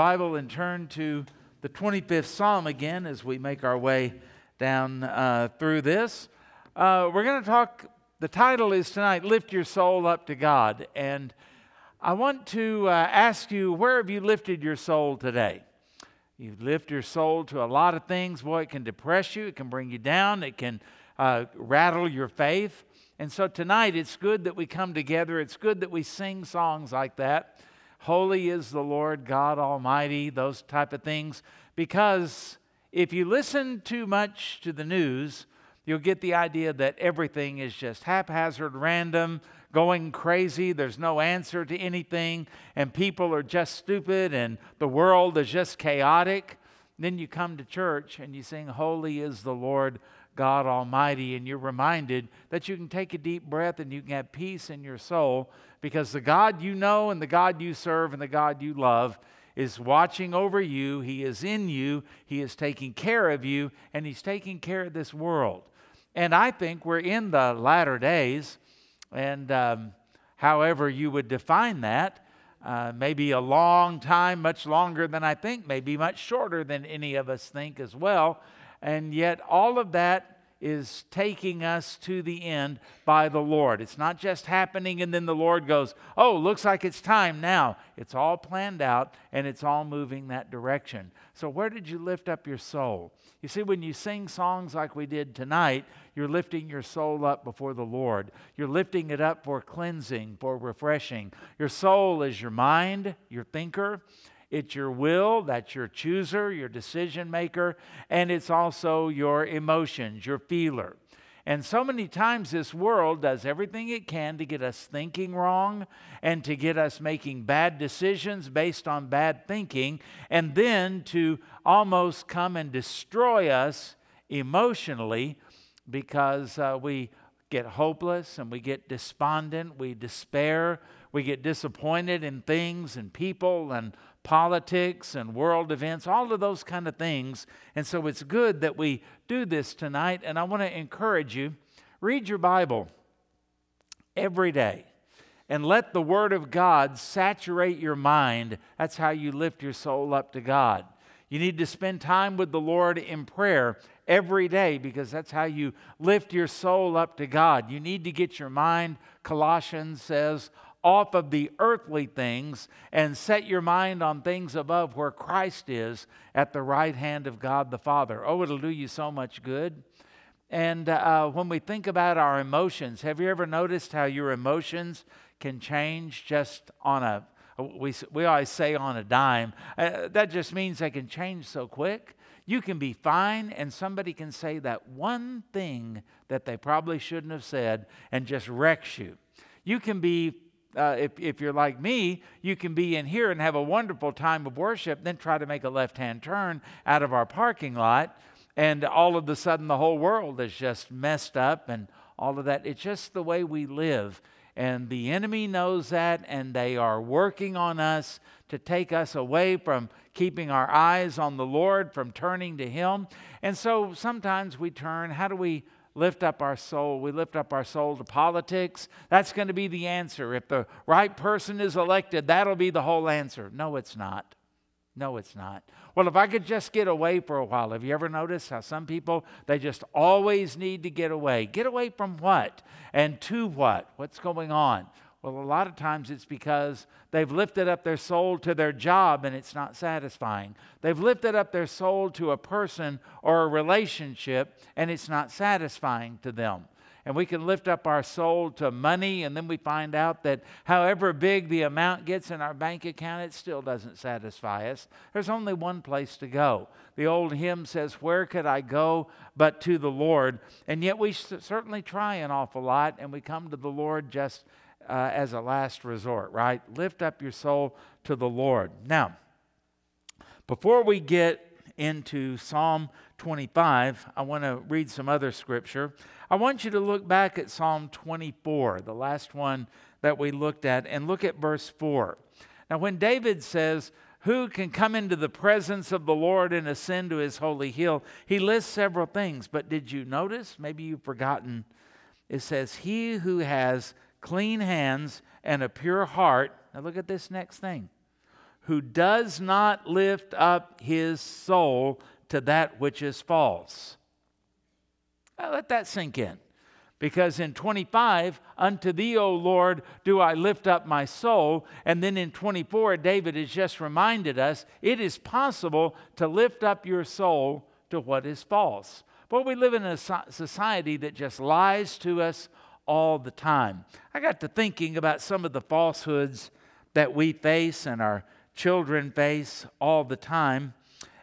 Bible and turn to the 25th Psalm again as we make our way down uh, through this. Uh, we're going to talk, the title is tonight, Lift Your Soul Up to God. And I want to uh, ask you, where have you lifted your soul today? You lift your soul to a lot of things. Boy, it can depress you, it can bring you down, it can uh, rattle your faith. And so tonight, it's good that we come together. It's good that we sing songs like that. Holy is the Lord God Almighty, those type of things. Because if you listen too much to the news, you'll get the idea that everything is just haphazard, random, going crazy. There's no answer to anything, and people are just stupid, and the world is just chaotic. Then you come to church and you sing, Holy is the Lord God Almighty, and you're reminded that you can take a deep breath and you can have peace in your soul because the God you know and the God you serve and the God you love is watching over you. He is in you, He is taking care of you, and He's taking care of this world. And I think we're in the latter days, and um, however you would define that. Uh, maybe a long time, much longer than I think, maybe much shorter than any of us think as well. And yet, all of that is taking us to the end by the Lord. It's not just happening and then the Lord goes, Oh, looks like it's time now. It's all planned out and it's all moving that direction. So, where did you lift up your soul? You see, when you sing songs like we did tonight, you're lifting your soul up before the Lord. You're lifting it up for cleansing, for refreshing. Your soul is your mind, your thinker. It's your will, that's your chooser, your decision maker, and it's also your emotions, your feeler. And so many times this world does everything it can to get us thinking wrong and to get us making bad decisions based on bad thinking, and then to almost come and destroy us emotionally because uh, we get hopeless and we get despondent, we despair, we get disappointed in things and people and politics and world events, all of those kind of things. And so it's good that we do this tonight. And I want to encourage you read your Bible every day and let the Word of God saturate your mind. That's how you lift your soul up to God. You need to spend time with the Lord in prayer every day because that's how you lift your soul up to God. You need to get your mind, Colossians says, off of the earthly things and set your mind on things above where Christ is at the right hand of God the Father. Oh, it'll do you so much good. And uh, when we think about our emotions, have you ever noticed how your emotions can change just on a, we, we always say on a dime. Uh, that just means they can change so quick. You can be fine, and somebody can say that one thing that they probably shouldn't have said and just wrecks you. You can be uh, if, if you're like me, you can be in here and have a wonderful time of worship, then try to make a left hand turn out of our parking lot, and all of a sudden the whole world is just messed up and all of that. It's just the way we live. And the enemy knows that, and they are working on us to take us away from keeping our eyes on the Lord, from turning to Him. And so sometimes we turn. How do we lift up our soul. We lift up our soul to politics. That's going to be the answer. If the right person is elected, that'll be the whole answer. No, it's not. No, it's not. Well, if I could just get away for a while, have you ever noticed how some people, they just always need to get away? Get away from what? And to what? What's going on? Well, a lot of times it's because they've lifted up their soul to their job and it's not satisfying. They've lifted up their soul to a person or a relationship and it's not satisfying to them. And we can lift up our soul to money and then we find out that however big the amount gets in our bank account, it still doesn't satisfy us. There's only one place to go. The old hymn says, Where could I go but to the Lord? And yet we certainly try an awful lot and we come to the Lord just uh, as a last resort, right? Lift up your soul to the Lord. Now, before we get into Psalm 25, I want to read some other scripture. I want you to look back at Psalm 24, the last one that we looked at, and look at verse 4. Now, when David says, Who can come into the presence of the Lord and ascend to his holy hill? He lists several things, but did you notice? Maybe you've forgotten. It says, He who has clean hands and a pure heart. Now look at this next thing. who does not lift up his soul to that which is false. Now let that sink in. Because in 25, unto thee, O Lord, do I lift up my soul. And then in 24, David has just reminded us it is possible to lift up your soul to what is false. But we live in a society that just lies to us all the time. I got to thinking about some of the falsehoods that we face and our children face all the time.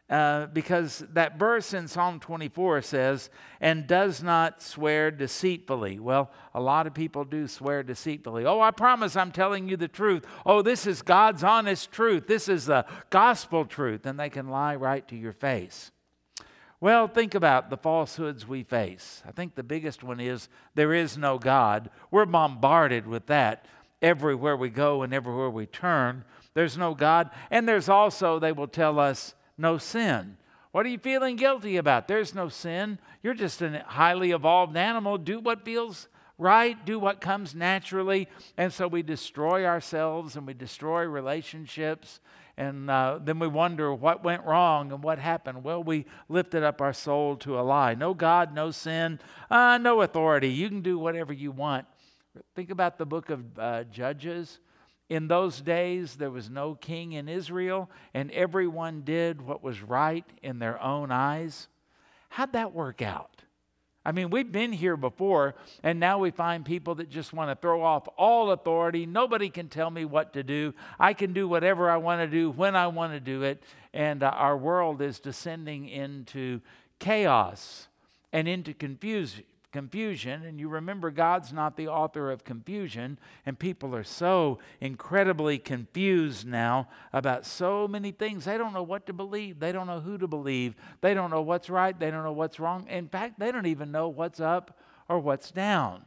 Uh, because that verse in Psalm 24 says, and does not swear deceitfully. Well, a lot of people do swear deceitfully. Oh, I promise I'm telling you the truth. Oh, this is God's honest truth. This is the gospel truth. And they can lie right to your face. Well, think about the falsehoods we face. I think the biggest one is there is no God. We're bombarded with that everywhere we go and everywhere we turn. There's no God. And there's also, they will tell us, no sin. What are you feeling guilty about? There's no sin. You're just a highly evolved animal. Do what feels right, do what comes naturally. And so we destroy ourselves and we destroy relationships. And uh, then we wonder what went wrong and what happened. Well, we lifted up our soul to a lie. No God, no sin, uh, no authority. You can do whatever you want. Think about the book of uh, Judges. In those days, there was no king in Israel, and everyone did what was right in their own eyes. How'd that work out? I mean, we've been here before, and now we find people that just want to throw off all authority. Nobody can tell me what to do. I can do whatever I want to do when I want to do it. And uh, our world is descending into chaos and into confusion confusion. And you remember, God's not the author of confusion. And people are so incredibly confused now about so many things. They don't know what to believe, they don't know who to believe, they don't know what's right, they don't know what's wrong. In fact, they don't even know what's up or what's down.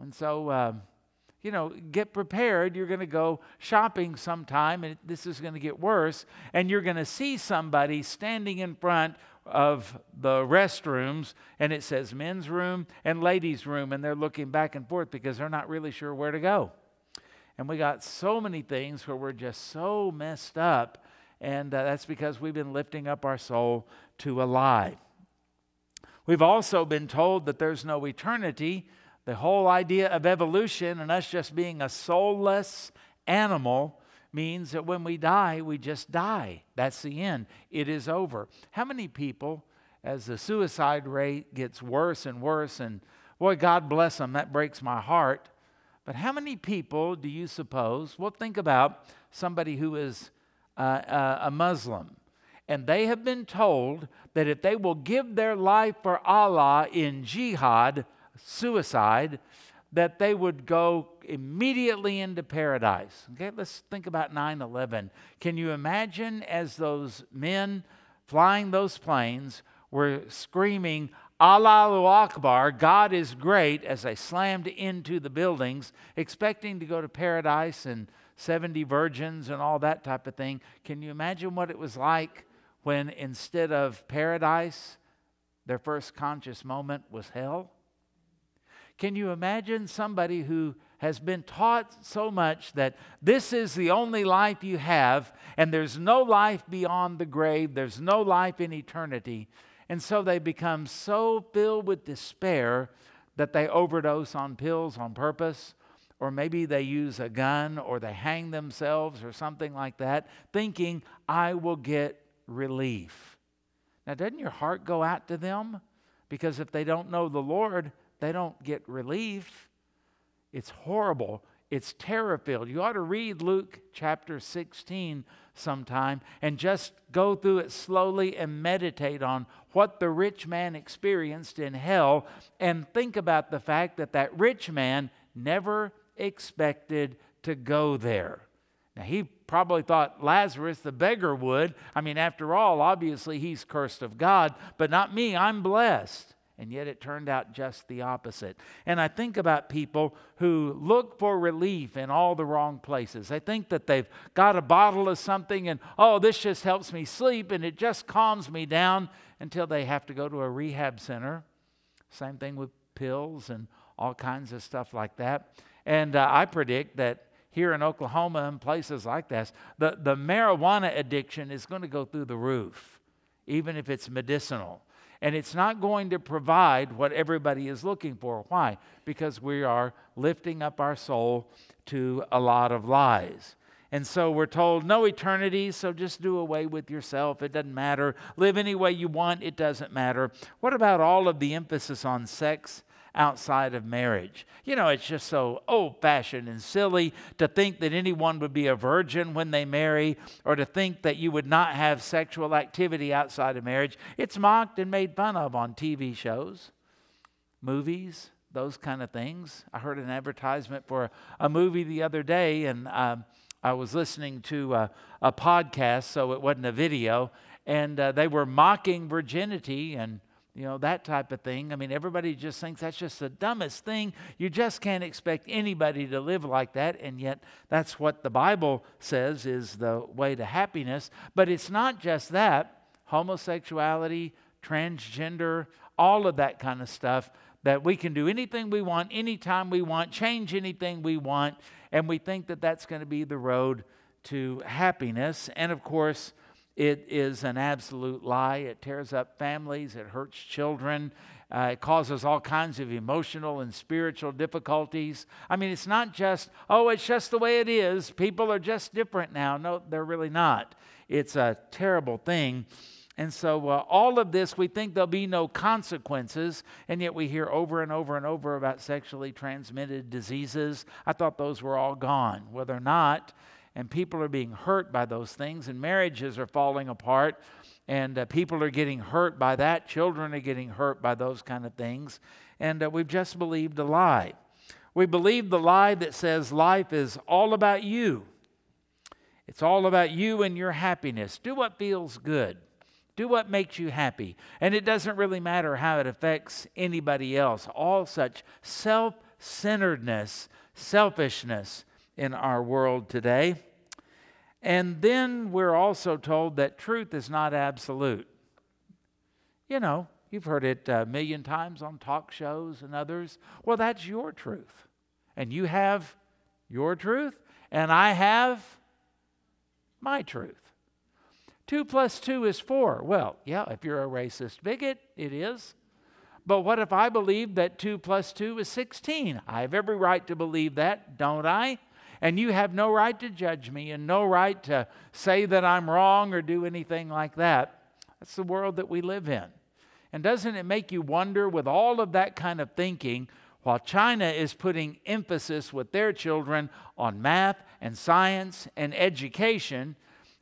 And so, uh, you know, get prepared. You're going to go shopping sometime, and this is going to get worse. And you're going to see somebody standing in front of the restrooms and it says men's room and ladies' room, and they're looking back and forth because they're not really sure where to go. And we got so many things where we're just so messed up, and uh, that's because we've been lifting up our soul to a lie. We've also been told that there's no eternity. The whole idea of evolution and us just being a soulless animal means that when we die, we just die. That's the end. It is over. How many people, as the suicide rate gets worse and worse, and boy, God bless them, that breaks my heart. But how many people do you suppose? Well, think about somebody who is uh, uh, a Muslim, and they have been told that if they will give their life for Allah in jihad, suicide, that they would go immediately into paradise. Okay, let's think about 9 11. Can you imagine as those men flying those planes were screaming, Allahu Akbar, God is great, as they slammed into the buildings, expecting to go to paradise and 70 virgins and all that type of thing? Can you imagine what it was like when instead of paradise, their first conscious moment was hell? Can you imagine somebody who has been taught so much that this is the only life you have, and there's no life beyond the grave, there's no life in eternity. And so they become so filled with despair that they overdose on pills on purpose, or maybe they use a gun or they hang themselves or something like that, thinking, I will get relief. Now, doesn't your heart go out to them? Because if they don't know the Lord, they don't get relief. It's horrible. It's terror filled. You ought to read Luke chapter 16 sometime and just go through it slowly and meditate on what the rich man experienced in hell and think about the fact that that rich man never expected to go there. Now, he probably thought Lazarus, the beggar, would. I mean, after all, obviously he's cursed of God, but not me. I'm blessed. And yet it turned out just the opposite. And I think about people who look for relief in all the wrong places. They think that they've got a bottle of something and, oh, this just helps me sleep and it just calms me down until they have to go to a rehab center. Same thing with pills and all kinds of stuff like that. And uh, I predict that here in Oklahoma and places like this, the, the marijuana addiction is going to go through the roof, even if it's medicinal. And it's not going to provide what everybody is looking for. Why? Because we are lifting up our soul to a lot of lies. And so we're told, no eternity, so just do away with yourself. It doesn't matter. Live any way you want, it doesn't matter. What about all of the emphasis on sex outside of marriage? You know, it's just so old fashioned and silly to think that anyone would be a virgin when they marry or to think that you would not have sexual activity outside of marriage. It's mocked and made fun of on TV shows, movies, those kind of things. I heard an advertisement for a movie the other day, and um, I was listening to a, a, podcast, so it wasn't a video, and uh, they were mocking virginity and you know that type of thing. I mean, everybody just thinks that's just the dumbest thing. You just can't expect anybody to live like that, and yet that's what the Bible says is the way to happiness. But it's not just that. Homosexuality, transgender, all of that kind of stuff that we can do anything we want, anytime we want, change anything we want, and we think that that's going to be the road to happiness. And of course, it is an absolute lie. It tears up families, it hurts children, uh, it causes all kinds of emotional and spiritual difficulties. I mean, it's not just, oh, it's just the way it is. People are just different now. No, they're really not. It's a terrible thing. And so, uh, all of this, we think there'll be no consequences, and yet we hear over and over and over about sexually transmitted diseases. I thought those were all gone. Well, they're not, and people are being hurt by those things, and marriages are falling apart, and uh, people are getting hurt by that. Children are getting hurt by those kind of things, and uh, we've just believed a lie. We believe the lie that says life is all about you. It's all about you and your happiness. Do what feels good. Do what makes you happy. And it doesn't really matter how it affects anybody else. All such self centeredness, selfishness in our world today. And then we're also told that truth is not absolute. You know, you've heard it a million times on talk shows and others. Well, that's your truth. And you have your truth, and I have my truth. Two plus two is four. Well, yeah, if you're a racist bigot, it is. But what if I believe that 2 plus 2 is 16? I have every right to believe that, don't I? And you have no right to judge me and no right to say that I'm wrong or do anything like that. That's the world that we live in. And doesn't it make you wonder with all of that kind of thinking, while China is putting emphasis with their children on math and science and education,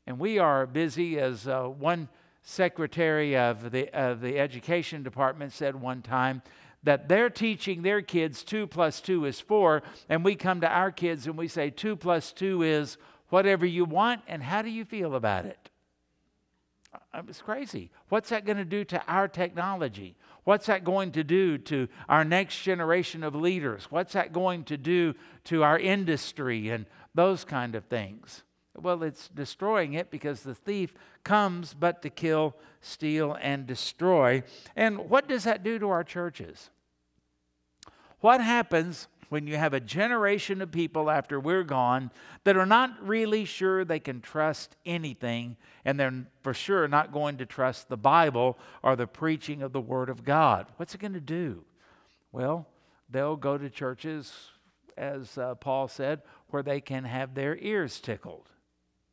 and we are busy, as uh, one secretary of the, of the education department said one time, that they're teaching their kids 2 plus 2 is 4, and we come to our kids and we say 2 plus 2 is whatever you want, and how do you feel about it? It's crazy. What's that going to do to our technology? What's that going to do to our next generation of leaders? What's that going to do to our industry and those kind of things? Well, it's destroying it because the thief comes but to kill, steal, and destroy. And what does that do to our churches? What happens when you have a generation of people after we're gone that are not really sure they can trust anything, and they're for sure not going to trust the Bible or the preaching of the Word of God? What's it going to do? Well, they'll go to churches, as uh, Paul said, where they can have their ears tickled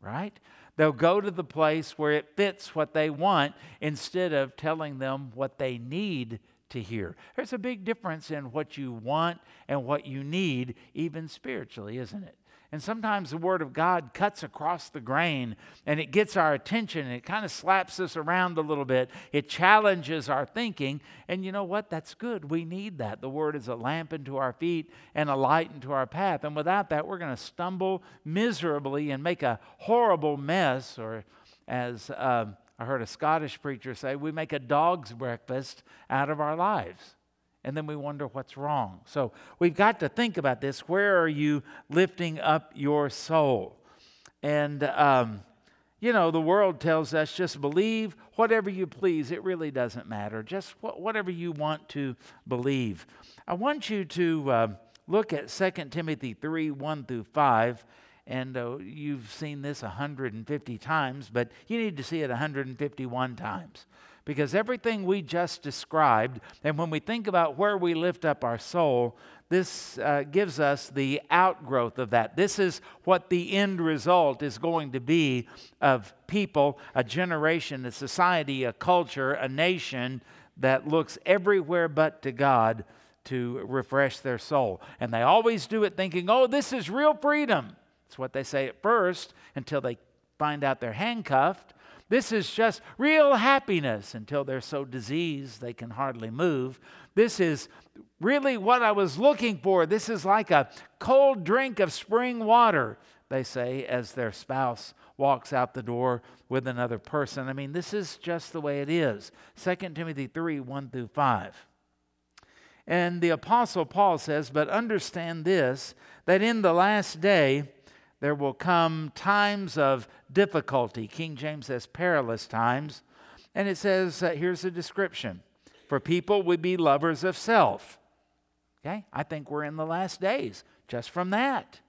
right? They'll go to the place where it fits what they want instead of telling them what they need to hear. There's a big difference in what you want and what you need, even spiritually, isn't it? And sometimes the Word of God cuts across the grain and it gets our attention and it kind of slaps us around a little bit. It challenges our thinking. And you know what? That's good. We need that. The Word is a lamp unto our feet and a light unto our path. And without that, we're going to stumble miserably and make a horrible mess. Or as um, I heard a Scottish preacher say, we make a dog's breakfast out of our lives and then we wonder what's wrong. So we've got to think about this. Where are you lifting up your soul? And, um, you know, the world tells us just believe whatever you please. It really doesn't matter. Just wh- whatever you want to believe. I want you to uh, look at 2 Timothy 3 1 through 5. And uh, you've seen this 150 times, but you need to see it 151 times. Because everything we just described, and when we think about where we lift up our soul, this uh, gives us the outgrowth of that. This is what the end result is going to be of people, a generation, a society, a culture, a nation that looks everywhere but to God to refresh their soul. And they always do it thinking, oh, this is real freedom. That's what they say at first until they find out they're handcuffed. This is just real happiness until they're so diseased they can hardly move. This is really what I was looking for. This is like a cold drink of spring water, they say, as their spouse walks out the door with another person. I mean, this is just the way it is. 2 Timothy 3 1 through 5. And the Apostle Paul says, But understand this, that in the last day there will come times of difficulty. King James says perilous times. And it says, uh, here's a description For people would be lovers of self. Okay? I think we're in the last days just from that,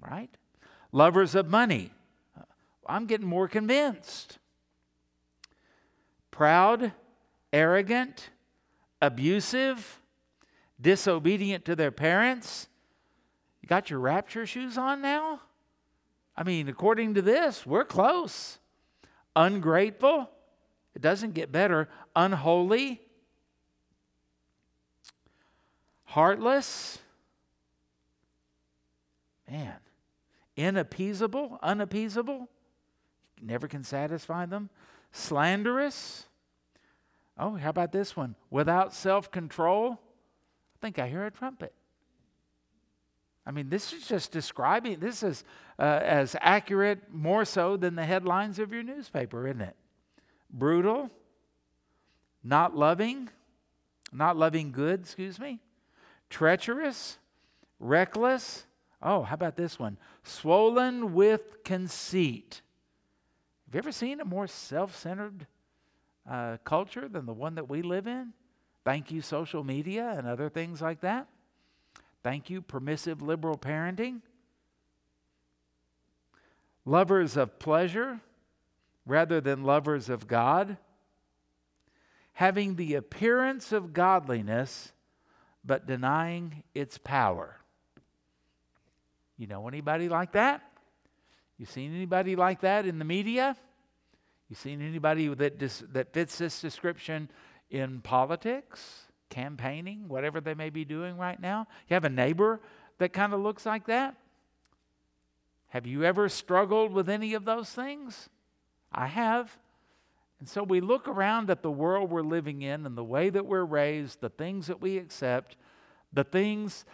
right? Lovers of money. I'm getting more convinced. Proud, arrogant, abusive disobedient to their parents. You got your rapture shoes on now? I mean, according to this, we're close. Ungrateful, it doesn't get better. Unholy, heartless, man, inappeasable, unappeasable, never can satisfy them. Slanderous, oh, how about this one? Without self control I think I hear a trumpet. I mean, this is just describing, this is uh, as accurate, more so than the headlines of your newspaper, isn't it? Brutal, not loving, not loving good, excuse me, treacherous, reckless. Oh, how about this one? Swollen with conceit. Have you ever seen a more self centered uh, culture than the one that we live in? Thank you, social media and other things like that. Thank you, permissive liberal parenting. Lovers of pleasure rather than lovers of God. Having the appearance of godliness but denying its power. You know anybody like that? You seen anybody like that in the media? You seen anybody that, dis- that fits this description in politics, campaigning, whatever they may be doing right now? You have a neighbor that kind of looks like that? Have you ever struggled with any of those things? I have. And so we look around at the world we're living in and the way that we're raised, the things that we accept, the things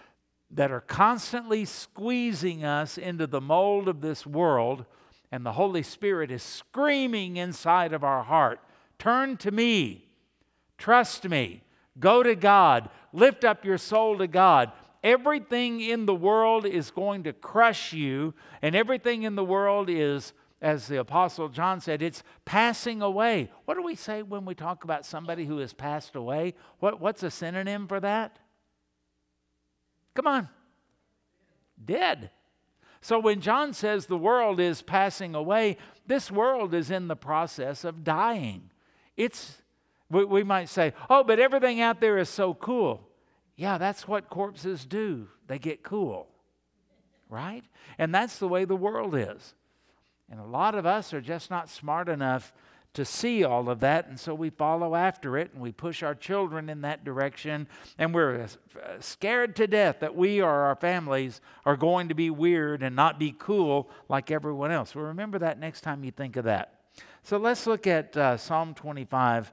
that are constantly squeezing us into the mold of this world, and the Holy Spirit is screaming inside of our heart Turn to me. Trust me. Go to God. Lift up your soul to God. Everything in the world is going to crush you, and everything in the world is, as the Apostle John said, it's passing away. What do we say when we talk about somebody who has passed away? What, what's a synonym for that? Come on. Dead. So when John says the world is passing away, this world is in the process of dying. It's we, we might say, oh, but everything out there is so cool. Yeah, that's what corpses do. They get cool, right? And that's the way the world is. And a lot of us are just not smart enough to see all of that, and so we follow after it and we push our children in that direction, and we're uh, scared to death that we or our families are going to be weird and not be cool like everyone else. Well, remember that next time you think of that. So let's look at uh, Psalm 25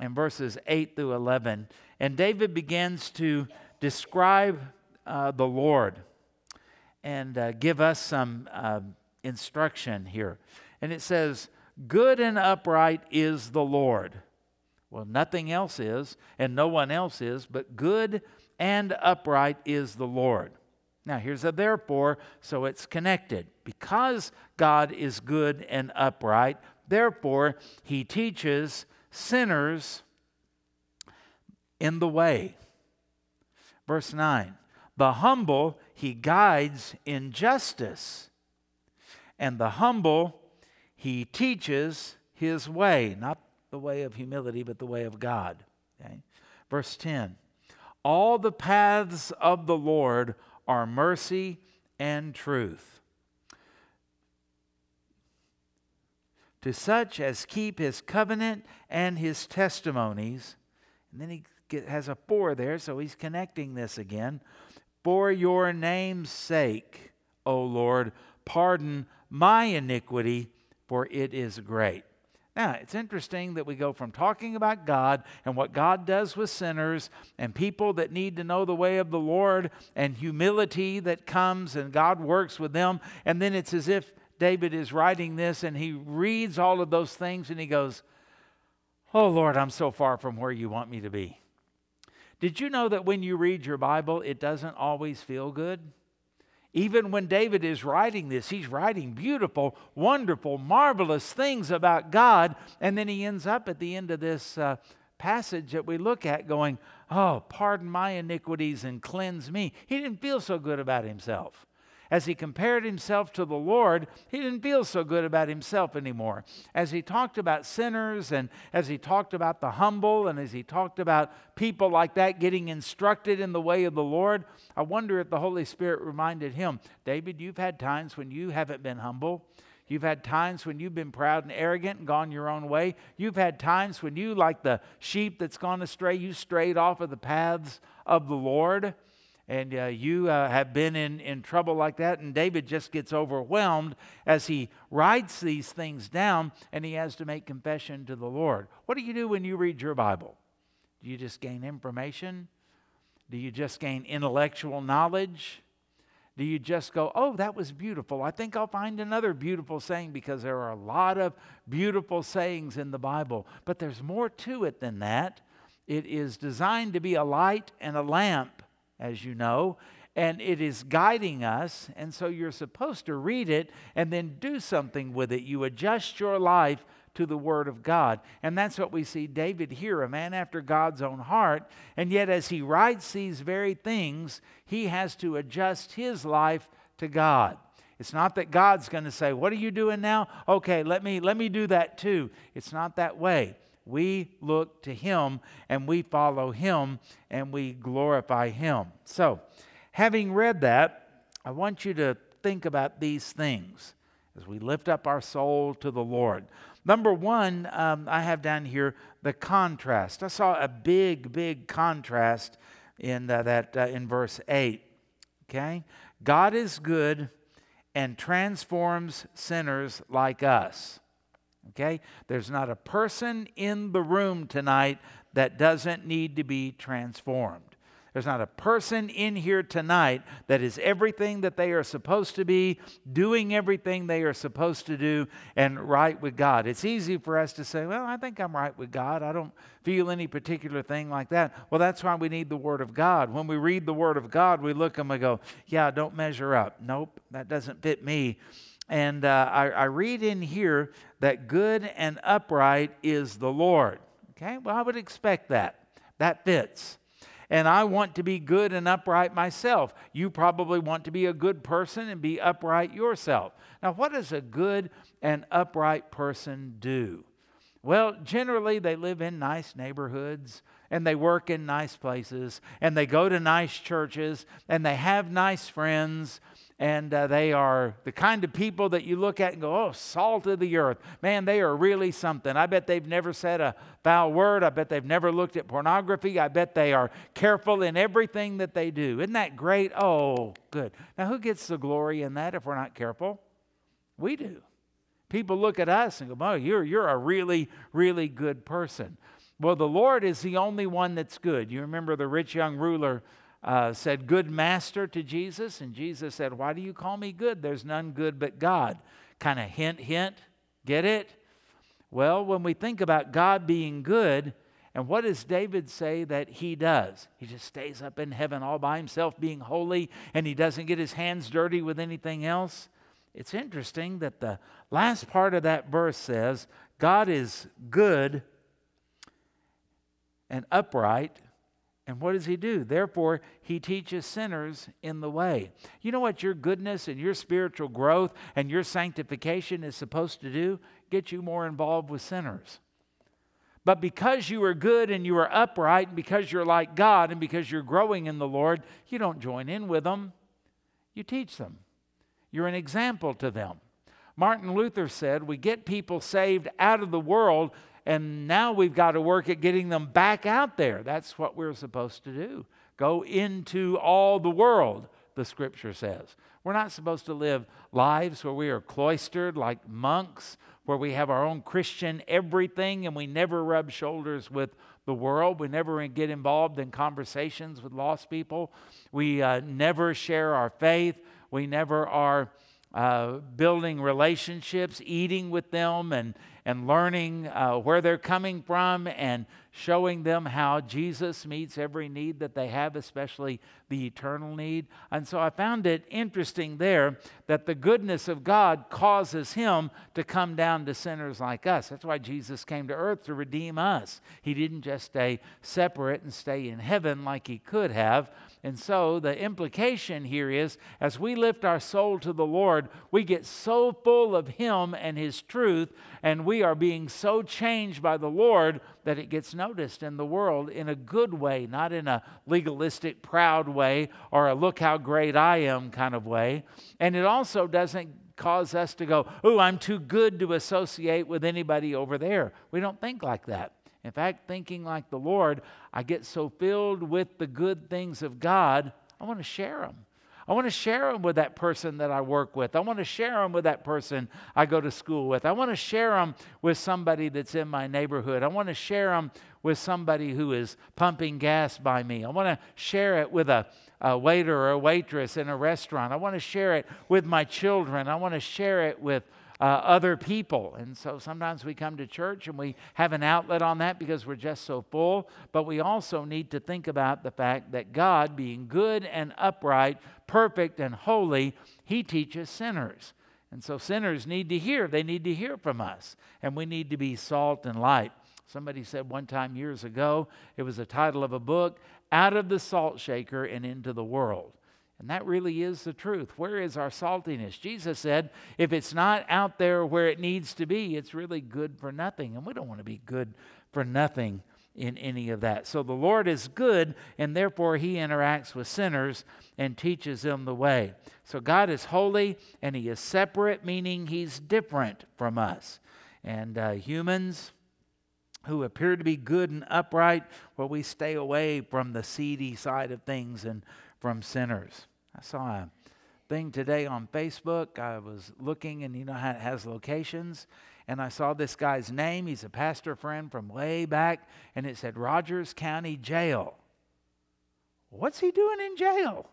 in verses 8 through 11. And David begins to describe uh, the Lord and uh, give us some uh, instruction here. And it says, Good and upright is the Lord. Well, nothing else is, and no one else is, but good and upright is the Lord. Now, here's a therefore, so it's connected. Because God is good and upright, therefore, he teaches sinners in the way. Verse 9 The humble he guides in justice, and the humble he teaches his way, not the way of humility, but the way of God. Okay? Verse 10 All the paths of the Lord are mercy and truth. To such as keep his covenant and his testimonies. And then he has a four there, so he's connecting this again. For your name's sake, O Lord, pardon my iniquity, for it is great. Now, it's interesting that we go from talking about God and what God does with sinners and people that need to know the way of the Lord and humility that comes and God works with them. And then it's as if David is writing this and he reads all of those things and he goes, Oh Lord, I'm so far from where you want me to be. Did you know that when you read your Bible, it doesn't always feel good? Even when David is writing this, he's writing beautiful, wonderful, marvelous things about God. And then he ends up at the end of this uh, passage that we look at going, Oh, pardon my iniquities and cleanse me. He didn't feel so good about himself as he compared himself to the Lord, he didn't feel so good about himself anymore. As he talked about sinners and as he talked about the humble and as he talked about people like that getting instructed in the way of the Lord, I wonder if the Holy Spirit reminded him, David, you've had times when you haven't been humble. You've had times when you've been proud and arrogant and gone your own way. You've had times when you, like the sheep that's gone astray, you strayed off of the paths of the Lord and uh, you uh, have been in, in trouble like that. And David just gets overwhelmed as he writes these things down and he has to make confession to the Lord. What do you do when you read your Bible? Do you just gain information? Do you just gain intellectual knowledge? Do you just go, oh, that was beautiful? I think I'll find another beautiful saying because there are a lot of beautiful sayings in the Bible. But there's more to it than that. It is designed to be a light and a lamp as you know, and it is guiding us. And so you're supposed to read it and then do something with it. You adjust your life to the Word of God. And that's what we see David here, a man after God's own heart. And yet, as he writes these very things, he has to adjust his life to God. It's not that God's going to say, "What are you doing now?" Okay, let me let me do that too. It's not that way we look to Him and we follow Him and we glorify Him. So, having read that, I want you to think about these things as we lift up our soul to the Lord. Number one, um, I have down here the contrast. I saw a big, big contrast in uh, that uh, in verse eight. Okay, God is good and transforms sinners like us. Okay? There's not a person in the room tonight that doesn't need to be transformed. There's not a person in here tonight that is everything that they are supposed to be, doing everything they are supposed to do, and right with God. It's easy for us to say, Well, I think I'm right with God. I don't feel any particular thing like that. Well, that's why we need the Word of God. When we read the Word of God, we look and we go, Yeah, don't measure up. Nope, that doesn't fit me. And uh, I, I read in here that good and upright is the Lord. Okay, well, I would expect that. That fits. And I want to be good and upright myself. You probably want to be a good person and be upright yourself. Now, what does a good and upright person do? Well, generally, they live in nice neighborhoods and they work in nice places and they go to nice churches and they have nice friends and uh, they are the kind of people that you look at and go, oh, salt of the earth. Man, they are really something. I bet they've never said a foul word. I bet they've never looked at pornography. I bet they are careful in everything that they do. Isn't that great? Oh, good. Now, who gets the glory in that if we're not careful? We do. People look at us and go, oh, you're, you're a really, really good person. Well, the Lord is the only one that's good. You remember the rich young ruler uh, said, Good master to Jesus. And Jesus said, Why do you call me good? There's none good but God. Kind of hint, hint. Get it? Well, when we think about God being good, and what does David say that he does? He just stays up in heaven all by himself, being holy, and he doesn't get his hands dirty with anything else. It's interesting that the last part of that verse says, God is good and upright And what does he do? Therefore, he teaches sinners in the way. You know what your goodness and your spiritual growth and your sanctification is supposed to do? Get you more involved with sinners. But because you are good and you are upright, and because you're like God, and because you're growing in the Lord, you don't join in with them. You teach them. You're an example to them. Martin Luther said, We get people saved out of the world and now we've got to work at getting them back out there. That's what we're supposed to do. Go into all the world, the scripture says. We're not supposed to live lives where we are cloistered like monks, where we have our own Christian everything and we never rub shoulders with the world. We never get involved in conversations with lost people. We uh, never share our faith. We never are uh, building relationships, eating with them, and, and learning uh, where they're coming from and showing them how Jesus meets every need that they have, especially the eternal need. And so I found it interesting there that the goodness of God causes him to come down to sinners like us. That's why Jesus came to earth to redeem us. He didn't just stay separate and stay in heaven like he could have. And so the implication here is as we lift our soul to the Lord, we get so full of Him and His truth, and we are being so changed by the Lord that it gets noticed in the world in a good way, not in a legalistic, proud way or a look how great I am kind of way. And it also doesn't cause us to go, oh, I'm too good to associate with anybody over there. We don't think like that. In fact, thinking like the Lord, I get so filled with the good things of God, I want to share them. I want to share them with that person that I work with. I want to share them with that person I go to school with. I want to share them with somebody that's in my neighborhood. I want to share them with somebody who is pumping gas by me. I want to share it with a, a waiter or a waitress in a restaurant. I want to share it with my children. I want to share it with uh, other people. And so sometimes we come to church and we have an outlet on that because we're just so full. But we also need to think about the fact that God, being good and upright, perfect and holy, He teaches sinners. And so sinners need to hear. They need to hear from us. And we need to be salt and light. Somebody said one time years ago, it was the title of a book, Out of the Salt Shaker and Into the World. And that really is the truth. Where is our saltiness? Jesus said, if it's not out there where it needs to be, it's really good for nothing. And we don't want to be good for nothing in any of that. So the Lord is good, and therefore he interacts with sinners and teaches them the way. So God is holy and he is separate, meaning he's different from us. And uh, humans, who appear to be good and upright, well, we stay away from the seedy side of things and from sinners. I saw a thing today on Facebook. I was looking, and you know how it has locations. And I saw this guy's name. He's a pastor friend from way back, and it said Rogers County Jail. What's he doing in jail?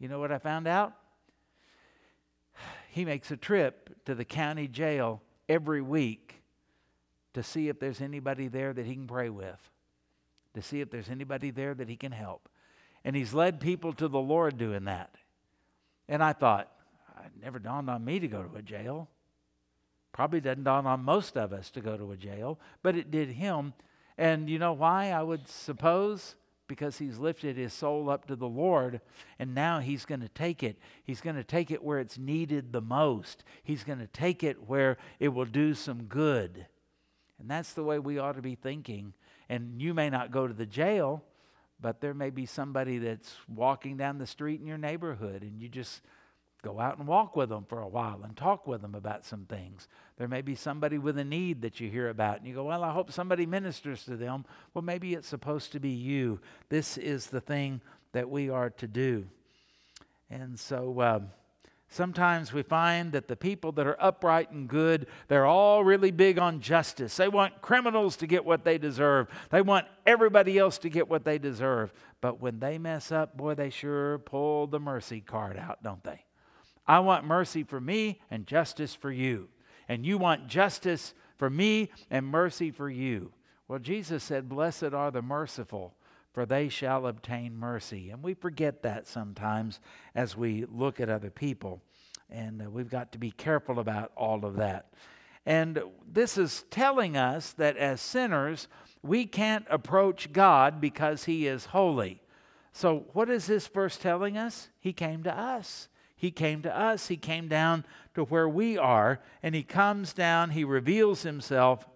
You know what I found out? He makes a trip to the county jail every week to see if there's anybody there that he can pray with, to see if there's anybody there that he can help. And he's led people to the Lord doing that. And I thought, ah, it never dawned on me to go to a jail. Probably doesn't dawn on most of us to go to a jail, but it did him. And you know why? I would suppose because he's lifted his soul up to the Lord, and now he's going to take it. He's going to take it where it's needed the most. He's going to take it where it will do some good. And that's the way we ought to be thinking. And you may not go to the jail, but there may be somebody that's walking down the street in your neighborhood and you just go out and walk with them for a while and talk with them about some things. There may be somebody with a need that you hear about and you go, Well, I hope somebody ministers to them. Well, maybe it's supposed to be you. This is the thing that we are to do. And so, uh, Sometimes we find that the people that are upright and good, they're all really big on justice. They want criminals to get what they deserve. They want everybody else to get what they deserve. But when they mess up, boy, they sure pull the mercy card out, don't they? I want mercy for me and justice for you. And you want justice for me and mercy for you. Well, Jesus said, Blessed are the merciful, for they shall obtain mercy. And we forget that sometimes as we look at other people. And uh, we've got to be careful about all of that. And this is telling us that as sinners, we can't approach God because He is holy. So, what is this verse telling us? He came to us. He came to us. He came down to where we are, and He comes down, He reveals Himself,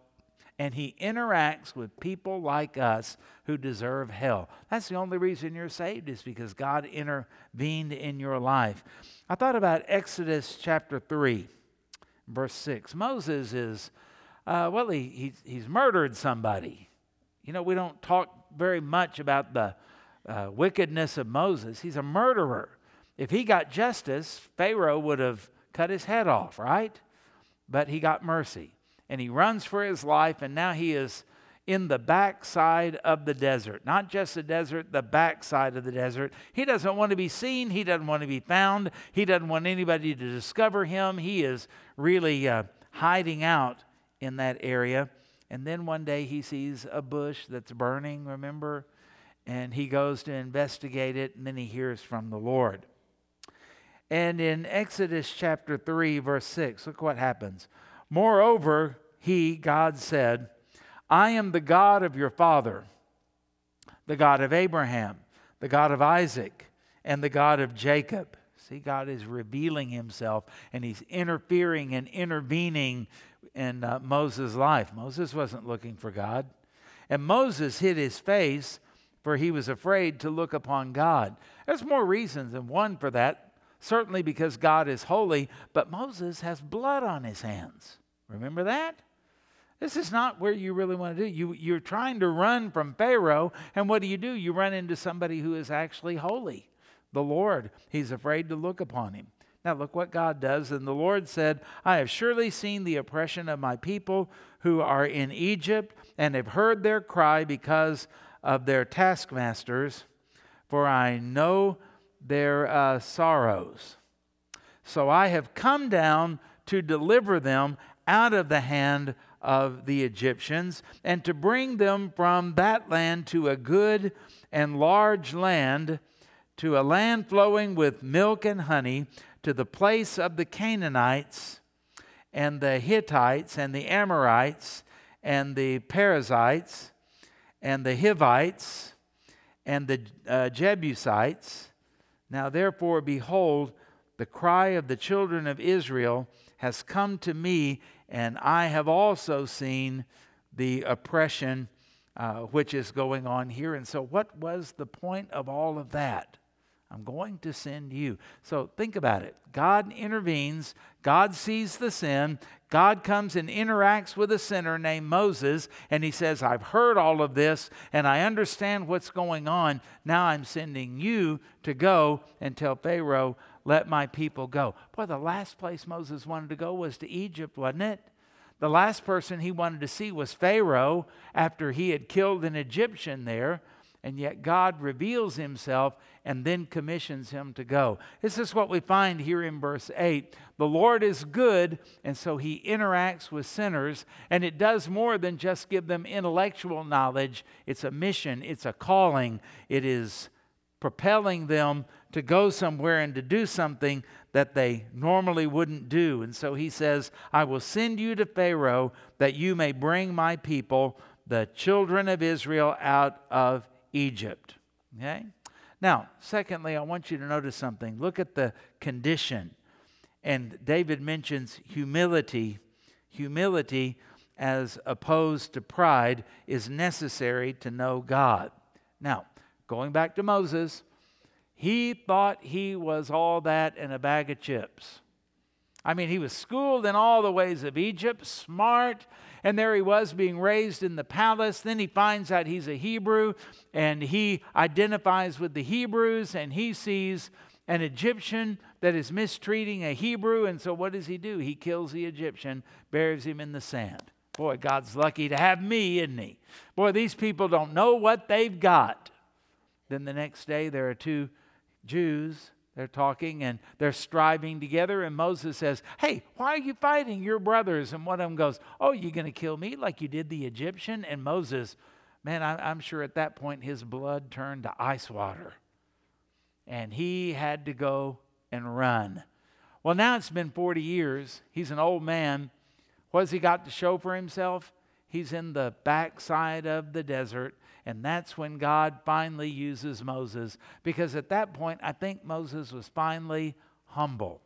and He interacts with people like us who deserve hell. That's the only reason you're saved, is because God intervened in your life. I thought about Exodus chapter 3, verse 6. Moses is, uh, well, he, he's, he's murdered somebody. You know, we don't talk very much about the uh, wickedness of Moses. He's a murderer. If he got justice, Pharaoh would have cut his head off, right? But he got mercy. And he runs for his life, and now he is in the backside of the desert. Not just the desert, the backside of the desert. He doesn't want to be seen. He doesn't want to be found. He doesn't want anybody to discover him. He is really uh, hiding out in that area. And then one day he sees a bush that's burning, remember? And he goes to investigate it, and then he hears from the Lord. And in Exodus chapter 3, verse 6, look what happens. Moreover, he, God, said, I am the God of your father, the God of Abraham, the God of Isaac, and the God of Jacob. See, God is revealing himself and he's interfering and intervening in uh, Moses' life. Moses wasn't looking for God. And Moses hid his face, for he was afraid to look upon God. There's more reasons than one for that. Certainly because God is holy, but Moses has blood on his hands. Remember that? This is not where you really want to do. You, you're trying to run from Pharaoh, and what do you do? You run into somebody who is actually holy, the Lord. He's afraid to look upon him. Now, look what God does. And the Lord said, I have surely seen the oppression of my people who are in Egypt, and have heard their cry because of their taskmasters, for I know their uh, sorrows. So I have come down to deliver them out of the hand of the Egyptians, and to bring them from that land to a good and large land, to a land flowing with milk and honey to the place of the Canaanites and the Hittites and the Amorites and the Perizzites and the Hivites and the uh, Jebusites. Now, therefore, behold, the cry of the children of Israel has come to me, and I have also seen the oppression uh, which is going on here. And so, what was the point of all of that? I'm going to send you. So think about it. God intervenes, God sees the sin, God comes and interacts with a sinner named Moses, and he says, I've heard all of this and I understand what's going on. Now I'm sending you to go and tell Pharaoh, let my people go. Boy, the last place Moses wanted to go was to Egypt, wasn't it? The last person he wanted to see was Pharaoh after he had killed an Egyptian there and yet God reveals himself and then commissions him to go. This is what we find here in verse 8. The Lord is good, and so he interacts with sinners, and it does more than just give them intellectual knowledge. It's a mission, it's a calling, it is propelling them to go somewhere and to do something that they normally wouldn't do. And so he says, I will send you to Pharaoh that you may bring my people, the children of Israel, out of Egypt. Okay? Now, secondly, I want you to notice something. Look at the condition. And David mentions humility. Humility, as opposed to pride, is necessary to know God. Now, going back to Moses, he thought he was all that in a bag of chips. I mean, he was schooled in all the ways of Egypt, smart, and there he was being raised in the palace. Then he finds out he's a Hebrew and he identifies with the Hebrews and he sees an Egyptian that is mistreating a Hebrew. And so what does he do? He kills the Egyptian, buries him in the sand. Boy, God's lucky to have me, isn't he? Boy, these people don't know what they've got. Then the next day, there are two Jews they're talking and they're striving together, and Moses says, Hey, why are you fighting your brothers? And one of them goes, Oh, you're going to kill me like you did the Egyptian? And Moses, man, I, am sure at that point his blood turned to ice water. And he had to go and run. Well, now it's been 40 years. He's an old man. What has he got to show for himself? He's in the backside of the desert, and that's when God finally uses Moses. Because at that point, I think Moses was finally humble.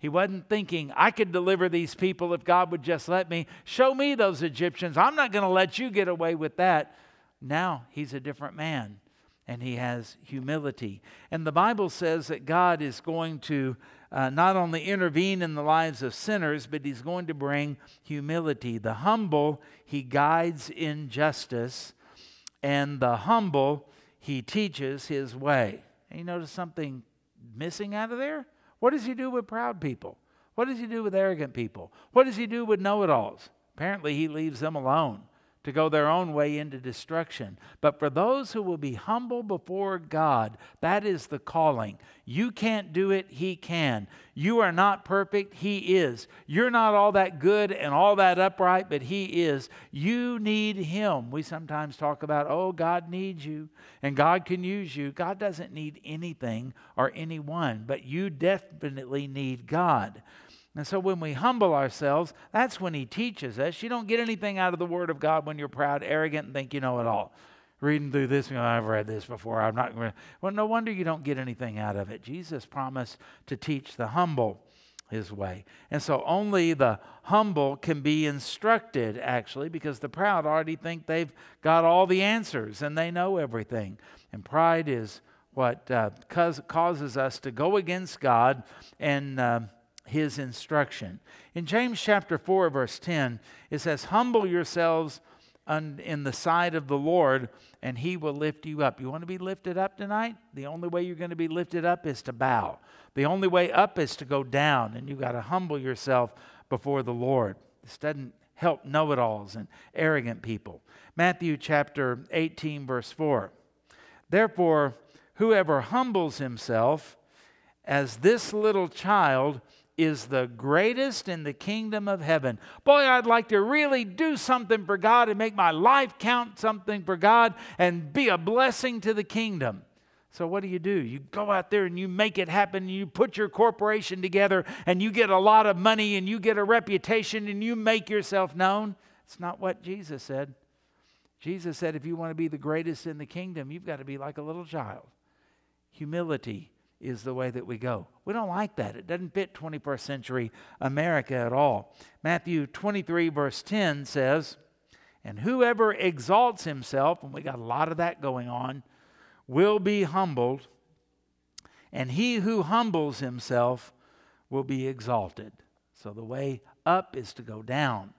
He wasn't thinking, I could deliver these people if God would just let me. Show me those Egyptians. I'm not going to let you get away with that. Now he's a different man and he has humility. And the Bible says that God is going to uh, not only intervene in the lives of sinners, but he's going to bring humility. The humble he guides in justice, and the humble he teaches his way. And you notice something missing out of there? What does he do with proud people? What does he do with arrogant people? What does he do with know it alls? Apparently, he leaves them alone to go their own way into destruction. But for those who will be humble before God, that is the calling. You can't do it, He can. You are not perfect, He is. You're not all that good and all that upright, but He is. You need Him. We sometimes talk about, oh, God needs you and God can use you. God doesn't need anything or anyone, but you definitely need God. And so when we humble ourselves, that's when He teaches us. You don't get anything out of the Word of God when you're proud, arrogant, and think you know it all. Reading through this, you know, I've read this before. I'm not going to. Well, no wonder you don't get anything out of it. Jesus promised to teach the humble his way. And so only the humble can be instructed, actually, because the proud already think they've got all the answers and they know everything. And pride is what uh, causes us to go against God and. Uh, his instruction. In James chapter 4, verse 10, it says, Humble yourselves in the sight of the Lord, and he will lift you up. You want to be lifted up tonight? The only way you're going to be lifted up is to bow. The only way up is to go down, and you've got to humble yourself before the Lord. This doesn't help know it alls and arrogant people. Matthew chapter 18, verse 4. Therefore, whoever humbles himself as this little child is the greatest in the kingdom of heaven. Boy, I'd like to really do something for God and make my life count something for God and be a blessing to the kingdom. So, what do you do? You go out there and you make it happen. You put your corporation together and you get a lot of money and you get a reputation and you make yourself known. It's not what Jesus said. Jesus said, if you want to be the greatest in the kingdom, you've got to be like a little child. Humility is the way that we go. We don't like that. It doesn't fit 21st century America at all. Matthew 23, verse 10 says, And whoever exalts himself, and we got a lot of that going on, will be humbled, and he who humbles himself will be exalted. So the way up is to go down.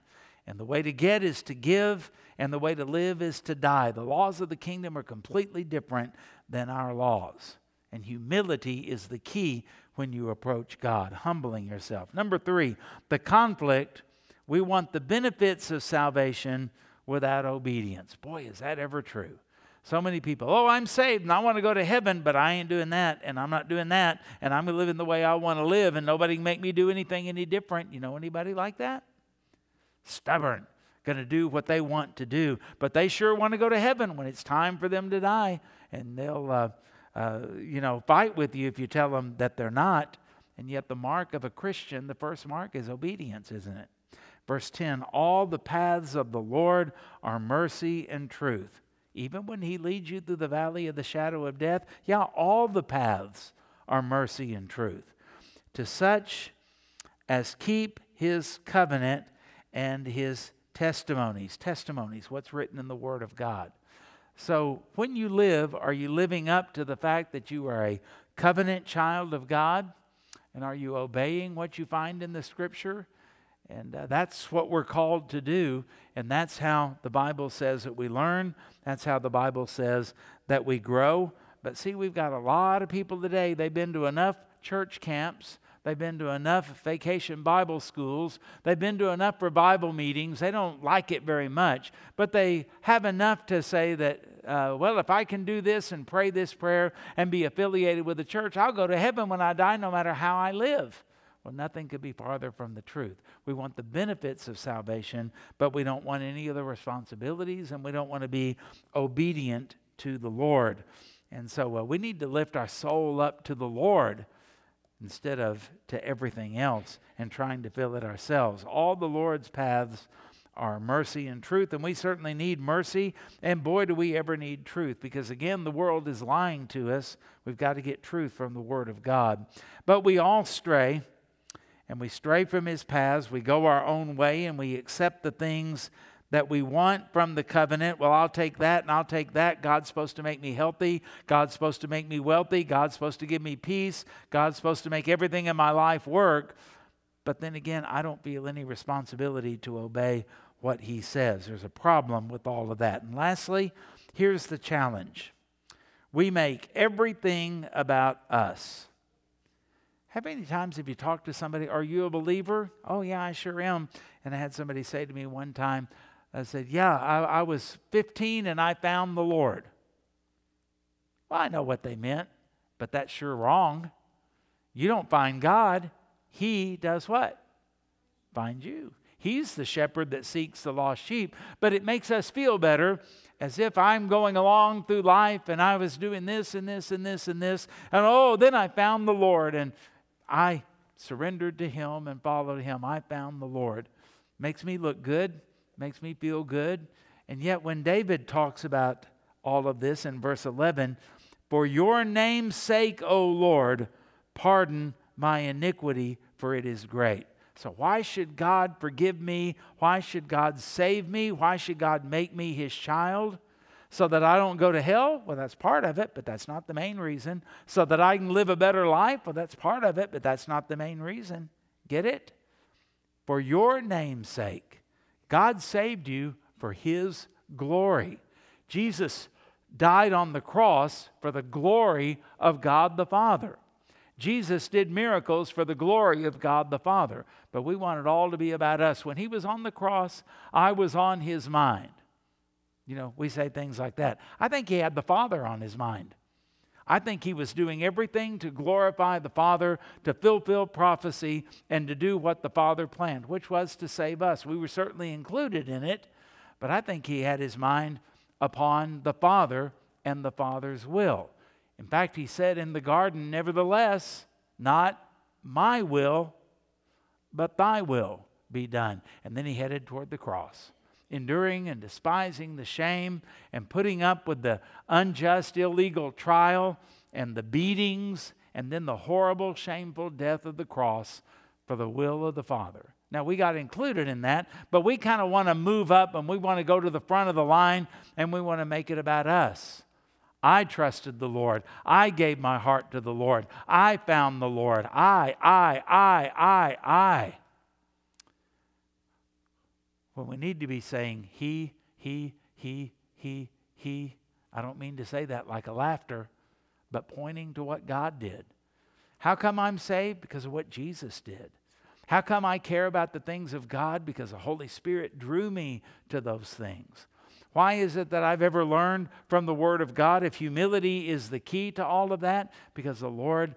And the way to get is to give, and the way to live is to die. The laws of the kingdom are completely different than our laws. And humility is the key when you approach God, humbling yourself. Number three, the conflict. We want the benefits of salvation without obedience. Boy, is that ever true. So many people, oh, I'm saved and I want to go to heaven, but I ain't doing that and I'm not doing that and I'm living the way I want to live and nobody can make me do anything any different. You know anybody like that? Stubborn, going to do what they want to do, but they sure want to go to heaven when it's time for them to die and they'll. Uh, uh, you know, fight with you if you tell them that they're not. And yet, the mark of a Christian, the first mark is obedience, isn't it? Verse 10 All the paths of the Lord are mercy and truth. Even when He leads you through the valley of the shadow of death, yeah, all the paths are mercy and truth. To such as keep His covenant and His testimonies. Testimonies, what's written in the Word of God. So, when you live, are you living up to the fact that you are a covenant child of God? And are you obeying what you find in the scripture? And uh, that's what we're called to do. And that's how the Bible says that we learn. That's how the Bible says that we grow. But see, we've got a lot of people today, they've been to enough church camps They've been to enough vacation Bible schools. They've been to enough revival meetings. They don't like it very much, but they have enough to say that, uh, well, if I can do this and pray this prayer and be affiliated with the church, I'll go to heaven when I die no matter how I live. Well, nothing could be farther from the truth. We want the benefits of salvation, but we don't want any of the responsibilities, and we don't want to be obedient to the Lord. And so uh, we need to lift our soul up to the Lord instead of to everything else and trying to fill it ourselves. All the Lord's paths are mercy and truth, and we certainly need mercy, and boy, do we ever need truth, because again, the world is lying to us. We've got to get truth from the Word of God. But we all stray, and we stray from His paths. We go our own way, and we accept the things that we want from the covenant. Well, I'll take that and I'll take that. God's supposed to make me healthy. God's supposed to make me wealthy. God's supposed to give me peace. God's supposed to make everything in my life work. But then again, I don't feel any responsibility to obey what he says. There's a problem with all of that. And lastly, here's the challenge we make everything about us. How many times have you talked to somebody, Are you a believer? Oh, yeah, I sure am. And I had somebody say to me one time, I said, Yeah, I, I was 15 and I found the Lord. Well, I know what they meant, but that's sure wrong. You don't find God, He does what? Find you. He's the shepherd that seeks the lost sheep. But it makes us feel better as if I'm going along through life and I was doing this and this and this and this. And oh, then I found the Lord and I surrendered to Him and followed Him. I found the Lord. Makes me look good, makes me feel good. And yet, when David talks about all of this in verse 11, for your name's sake, O Lord, pardon my iniquity, for it is great. So, why should God forgive me? Why should God save me? Why should God make me his child? So that I don't go to hell? Well, that's part of it, but that's not the main reason. So that I can live a better life? Well, that's part of it, but that's not the main reason. Get it? For your name's sake, God saved you for his glory. Jesus died on the cross for the glory of God the Father. Jesus did miracles for the glory of God the Father, but we want it all to be about us. When he was on the cross, I was on his mind. You know, we say things like that. I think he had the Father on his mind. I think he was doing everything to glorify the Father, to fulfill prophecy, and to do what the Father planned, which was to save us. We were certainly included in it, but I think he had his mind upon the Father and the Father's will. In fact, he said in the garden, Nevertheless, not my will, but thy will be done. And then he headed toward the cross, enduring and despising the shame and putting up with the unjust, illegal trial and the beatings and then the horrible, shameful death of the cross for the will of the Father. Now, we got included in that, but we kind of want to move up and we want to go to the front of the line and we want to make it about us. I trusted the Lord. I gave my heart to the Lord. I found the Lord. I, I, I, I, I. When we need to be saying he, he, he, he, he. I don't mean to say that like a laughter, but pointing to what God did. How come I'm saved? Because of what Jesus did. How come I care about the things of God? Because the Holy Spirit drew me to those things. Why is it that I've ever learned from the Word of God if humility is the key to all of that? Because the Lord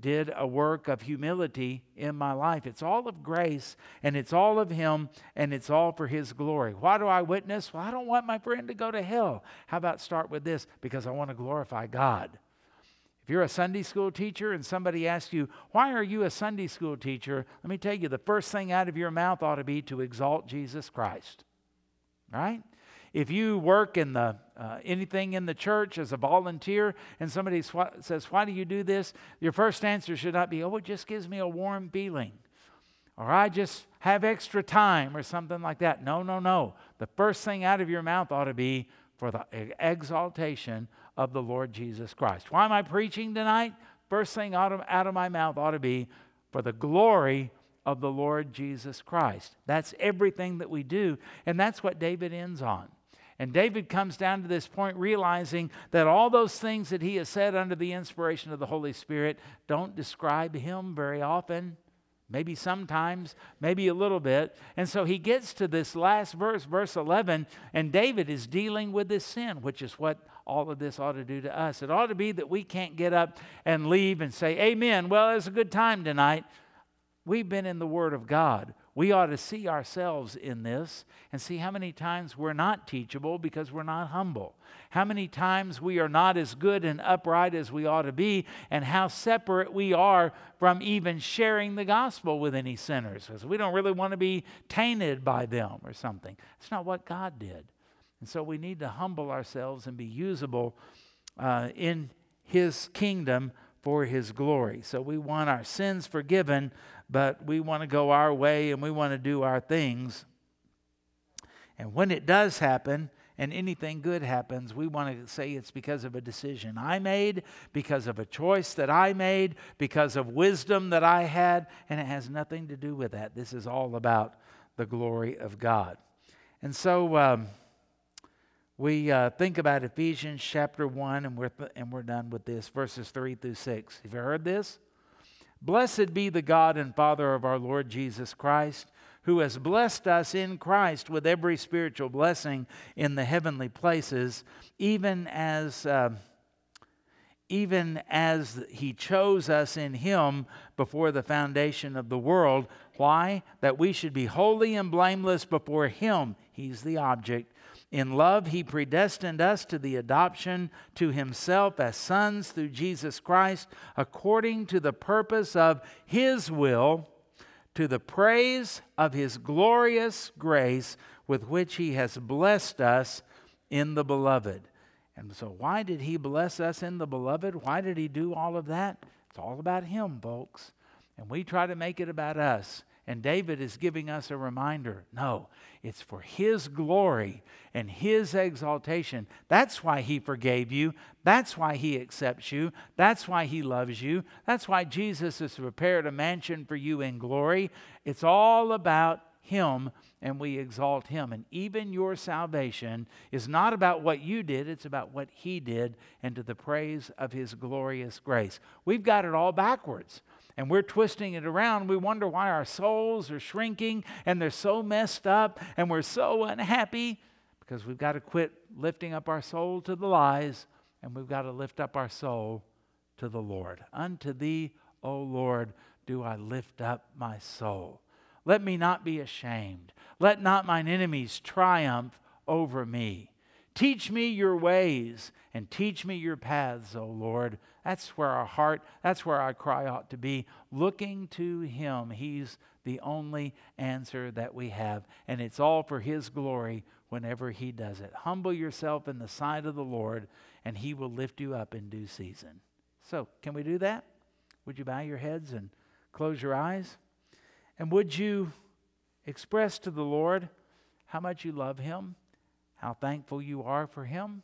did a work of humility in my life. It's all of grace and it's all of Him and it's all for His glory. Why do I witness? Well, I don't want my friend to go to hell. How about start with this? Because I want to glorify God. If you're a Sunday school teacher and somebody asks you, Why are you a Sunday school teacher? Let me tell you, the first thing out of your mouth ought to be to exalt Jesus Christ. Right? If you work in the uh, anything in the church as a volunteer and somebody sw- says, Why do you do this? Your first answer should not be, Oh, it just gives me a warm feeling. Or I just have extra time or something like that. No, no, no. The first thing out of your mouth ought to be for the exaltation of the Lord Jesus Christ. Why am I preaching tonight? First thing out of, out of my mouth ought to be for the glory of the Lord Jesus Christ. That's everything that we do, and that's what David ends on. And David comes down to this point realizing that all those things that he has said under the inspiration of the Holy Spirit don't describe him very often. Maybe sometimes, maybe a little bit. And so he gets to this last verse, verse 11, and David is dealing with this sin, which is what all of this ought to do to us. It ought to be that we can't get up and leave and say, Amen. Well, it's a good time tonight. We've been in the Word of God. We ought to see ourselves in this and see how many times we're not teachable because we're not humble. How many times we are not as good and upright as we ought to be, and how separate we are from even sharing the gospel with any sinners because we don't really want to be tainted by them or something. It's not what God did. And so we need to humble ourselves and be usable uh, in His kingdom for His glory. So we want our sins forgiven but we want to go our way and we want to do our things. And when it does happen, and anything good happens, we want to say it's because of a decision I made, because of a choice that I made, because of wisdom that I had, and it has nothing to do with that. This is all about the glory of God. And so um, we uh, think about Ephesians chapter 1, and we're, th- and we're done with this, verses 3 through 6. Have you heard this? Blessed be the God and Father of our Lord Jesus Christ, who has blessed us in Christ with every spiritual blessing in the heavenly places, even as. Uh, even as he chose us in him before the foundation of the world. Why? That we should be holy and blameless before him. He's the object in love, he predestined us to the adoption to himself as sons through Jesus Christ, according to the purpose of his will, to the praise of his glorious grace with which he has blessed us in the beloved. And so, why did he bless us in the beloved? Why did he do all of that? It's all about him, folks. And we try to make it about us. And David is giving us a reminder no, it's for His glory and His exaltation. That's why He forgave you. That's why He accepts you. That's why He loves you. That's why Jesus has prepared a mansion for you in glory. It's all about Him and we exalt Him. And even your salvation is not about what you did, it's about what He did and to the praise of His glorious grace. We've got it all backwards and we're twisting it around. We wonder why our souls are shrinking and they're so messed up and we're so unhappy because we've got to quit lifting up our soul to the lies and we've got to lift up our soul to the Lord. Unto thee, O Lord, do I lift up my soul. Let me not be ashamed. Let not mine enemies triumph over me. Teach me your ways and teach me your paths, O Lord. That's where our heart, that's where our cry ought to be, looking to Him. He's the only answer that we have, and it's all for His glory whenever He does it. Humble yourself in the sight of the Lord, and He will lift you up in due season. So, can we do that? Would you bow your heads and close your eyes? And would you express to the Lord how much you love Him, how thankful you are for Him?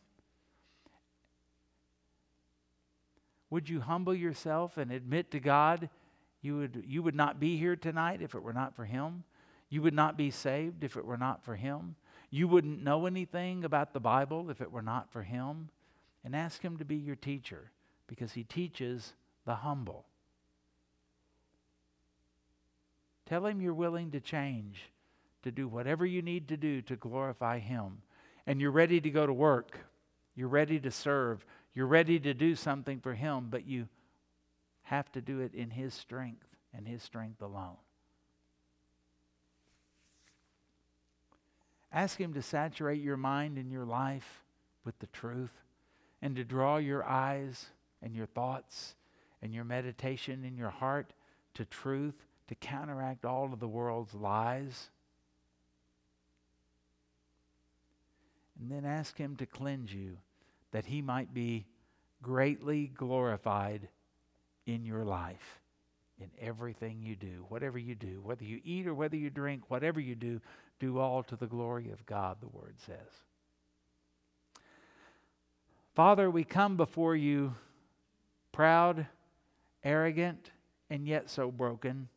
Would you humble yourself and admit to God you would, you would not be here tonight if it were not for Him? You would not be saved if it were not for Him? You wouldn't know anything about the Bible if it were not for Him? And ask Him to be your teacher because He teaches the humble. Tell Him you're willing to change, to do whatever you need to do to glorify Him. And you're ready to go to work, you're ready to serve, you're ready to do something for Him, but you have to do it in His strength and His strength alone. Ask Him to saturate your mind and your life with the truth and to draw your eyes and your thoughts and your meditation in your heart to truth to counteract all of the world's lies. And then ask Him to cleanse you that he might be greatly glorified in your life, in everything you do, whatever you do, whether you eat or whether you drink, whatever you do, do all to the glory of God, the word says. Father, we come before you proud, arrogant, and yet so broken,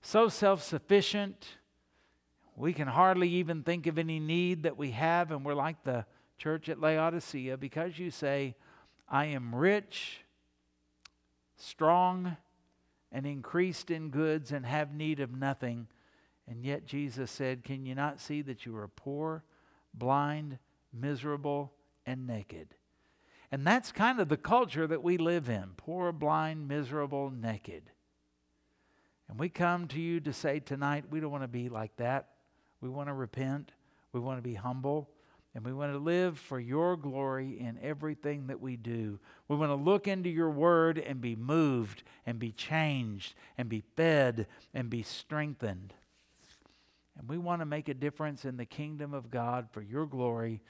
so self sufficient. We can hardly even think of any need that we have, and we're like the church at Laodicea, because you say, I am rich, strong, and increased in goods and have need of nothing. And yet Jesus said, Can you not see that you are poor, blind, miserable, and naked? And that's kind of the culture that we live in poor, blind, miserable, naked. And we come to you to say tonight, we don't want to be like that. We want to repent. We want to be humble. And we want to live for your glory in everything that we do. We want to look into your word and be moved and be changed and be fed and be strengthened. And we want to make a difference in the kingdom of God for your glory,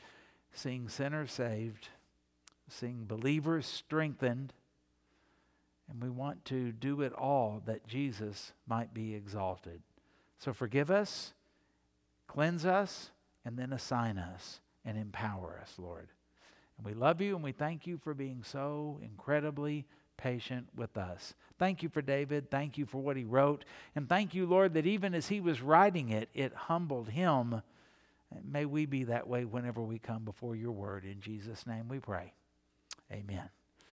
seeing sinners saved, seeing believers strengthened. And we want to do it all that Jesus might be exalted. So forgive us, cleanse us, and then assign us and empower us, Lord. And we love you and we thank you for being so incredibly patient with us. Thank you for David. Thank you for what he wrote. And thank you, Lord, that even as he was writing it, it humbled him. May we be that way whenever we come before your word. In Jesus' name we pray. Amen.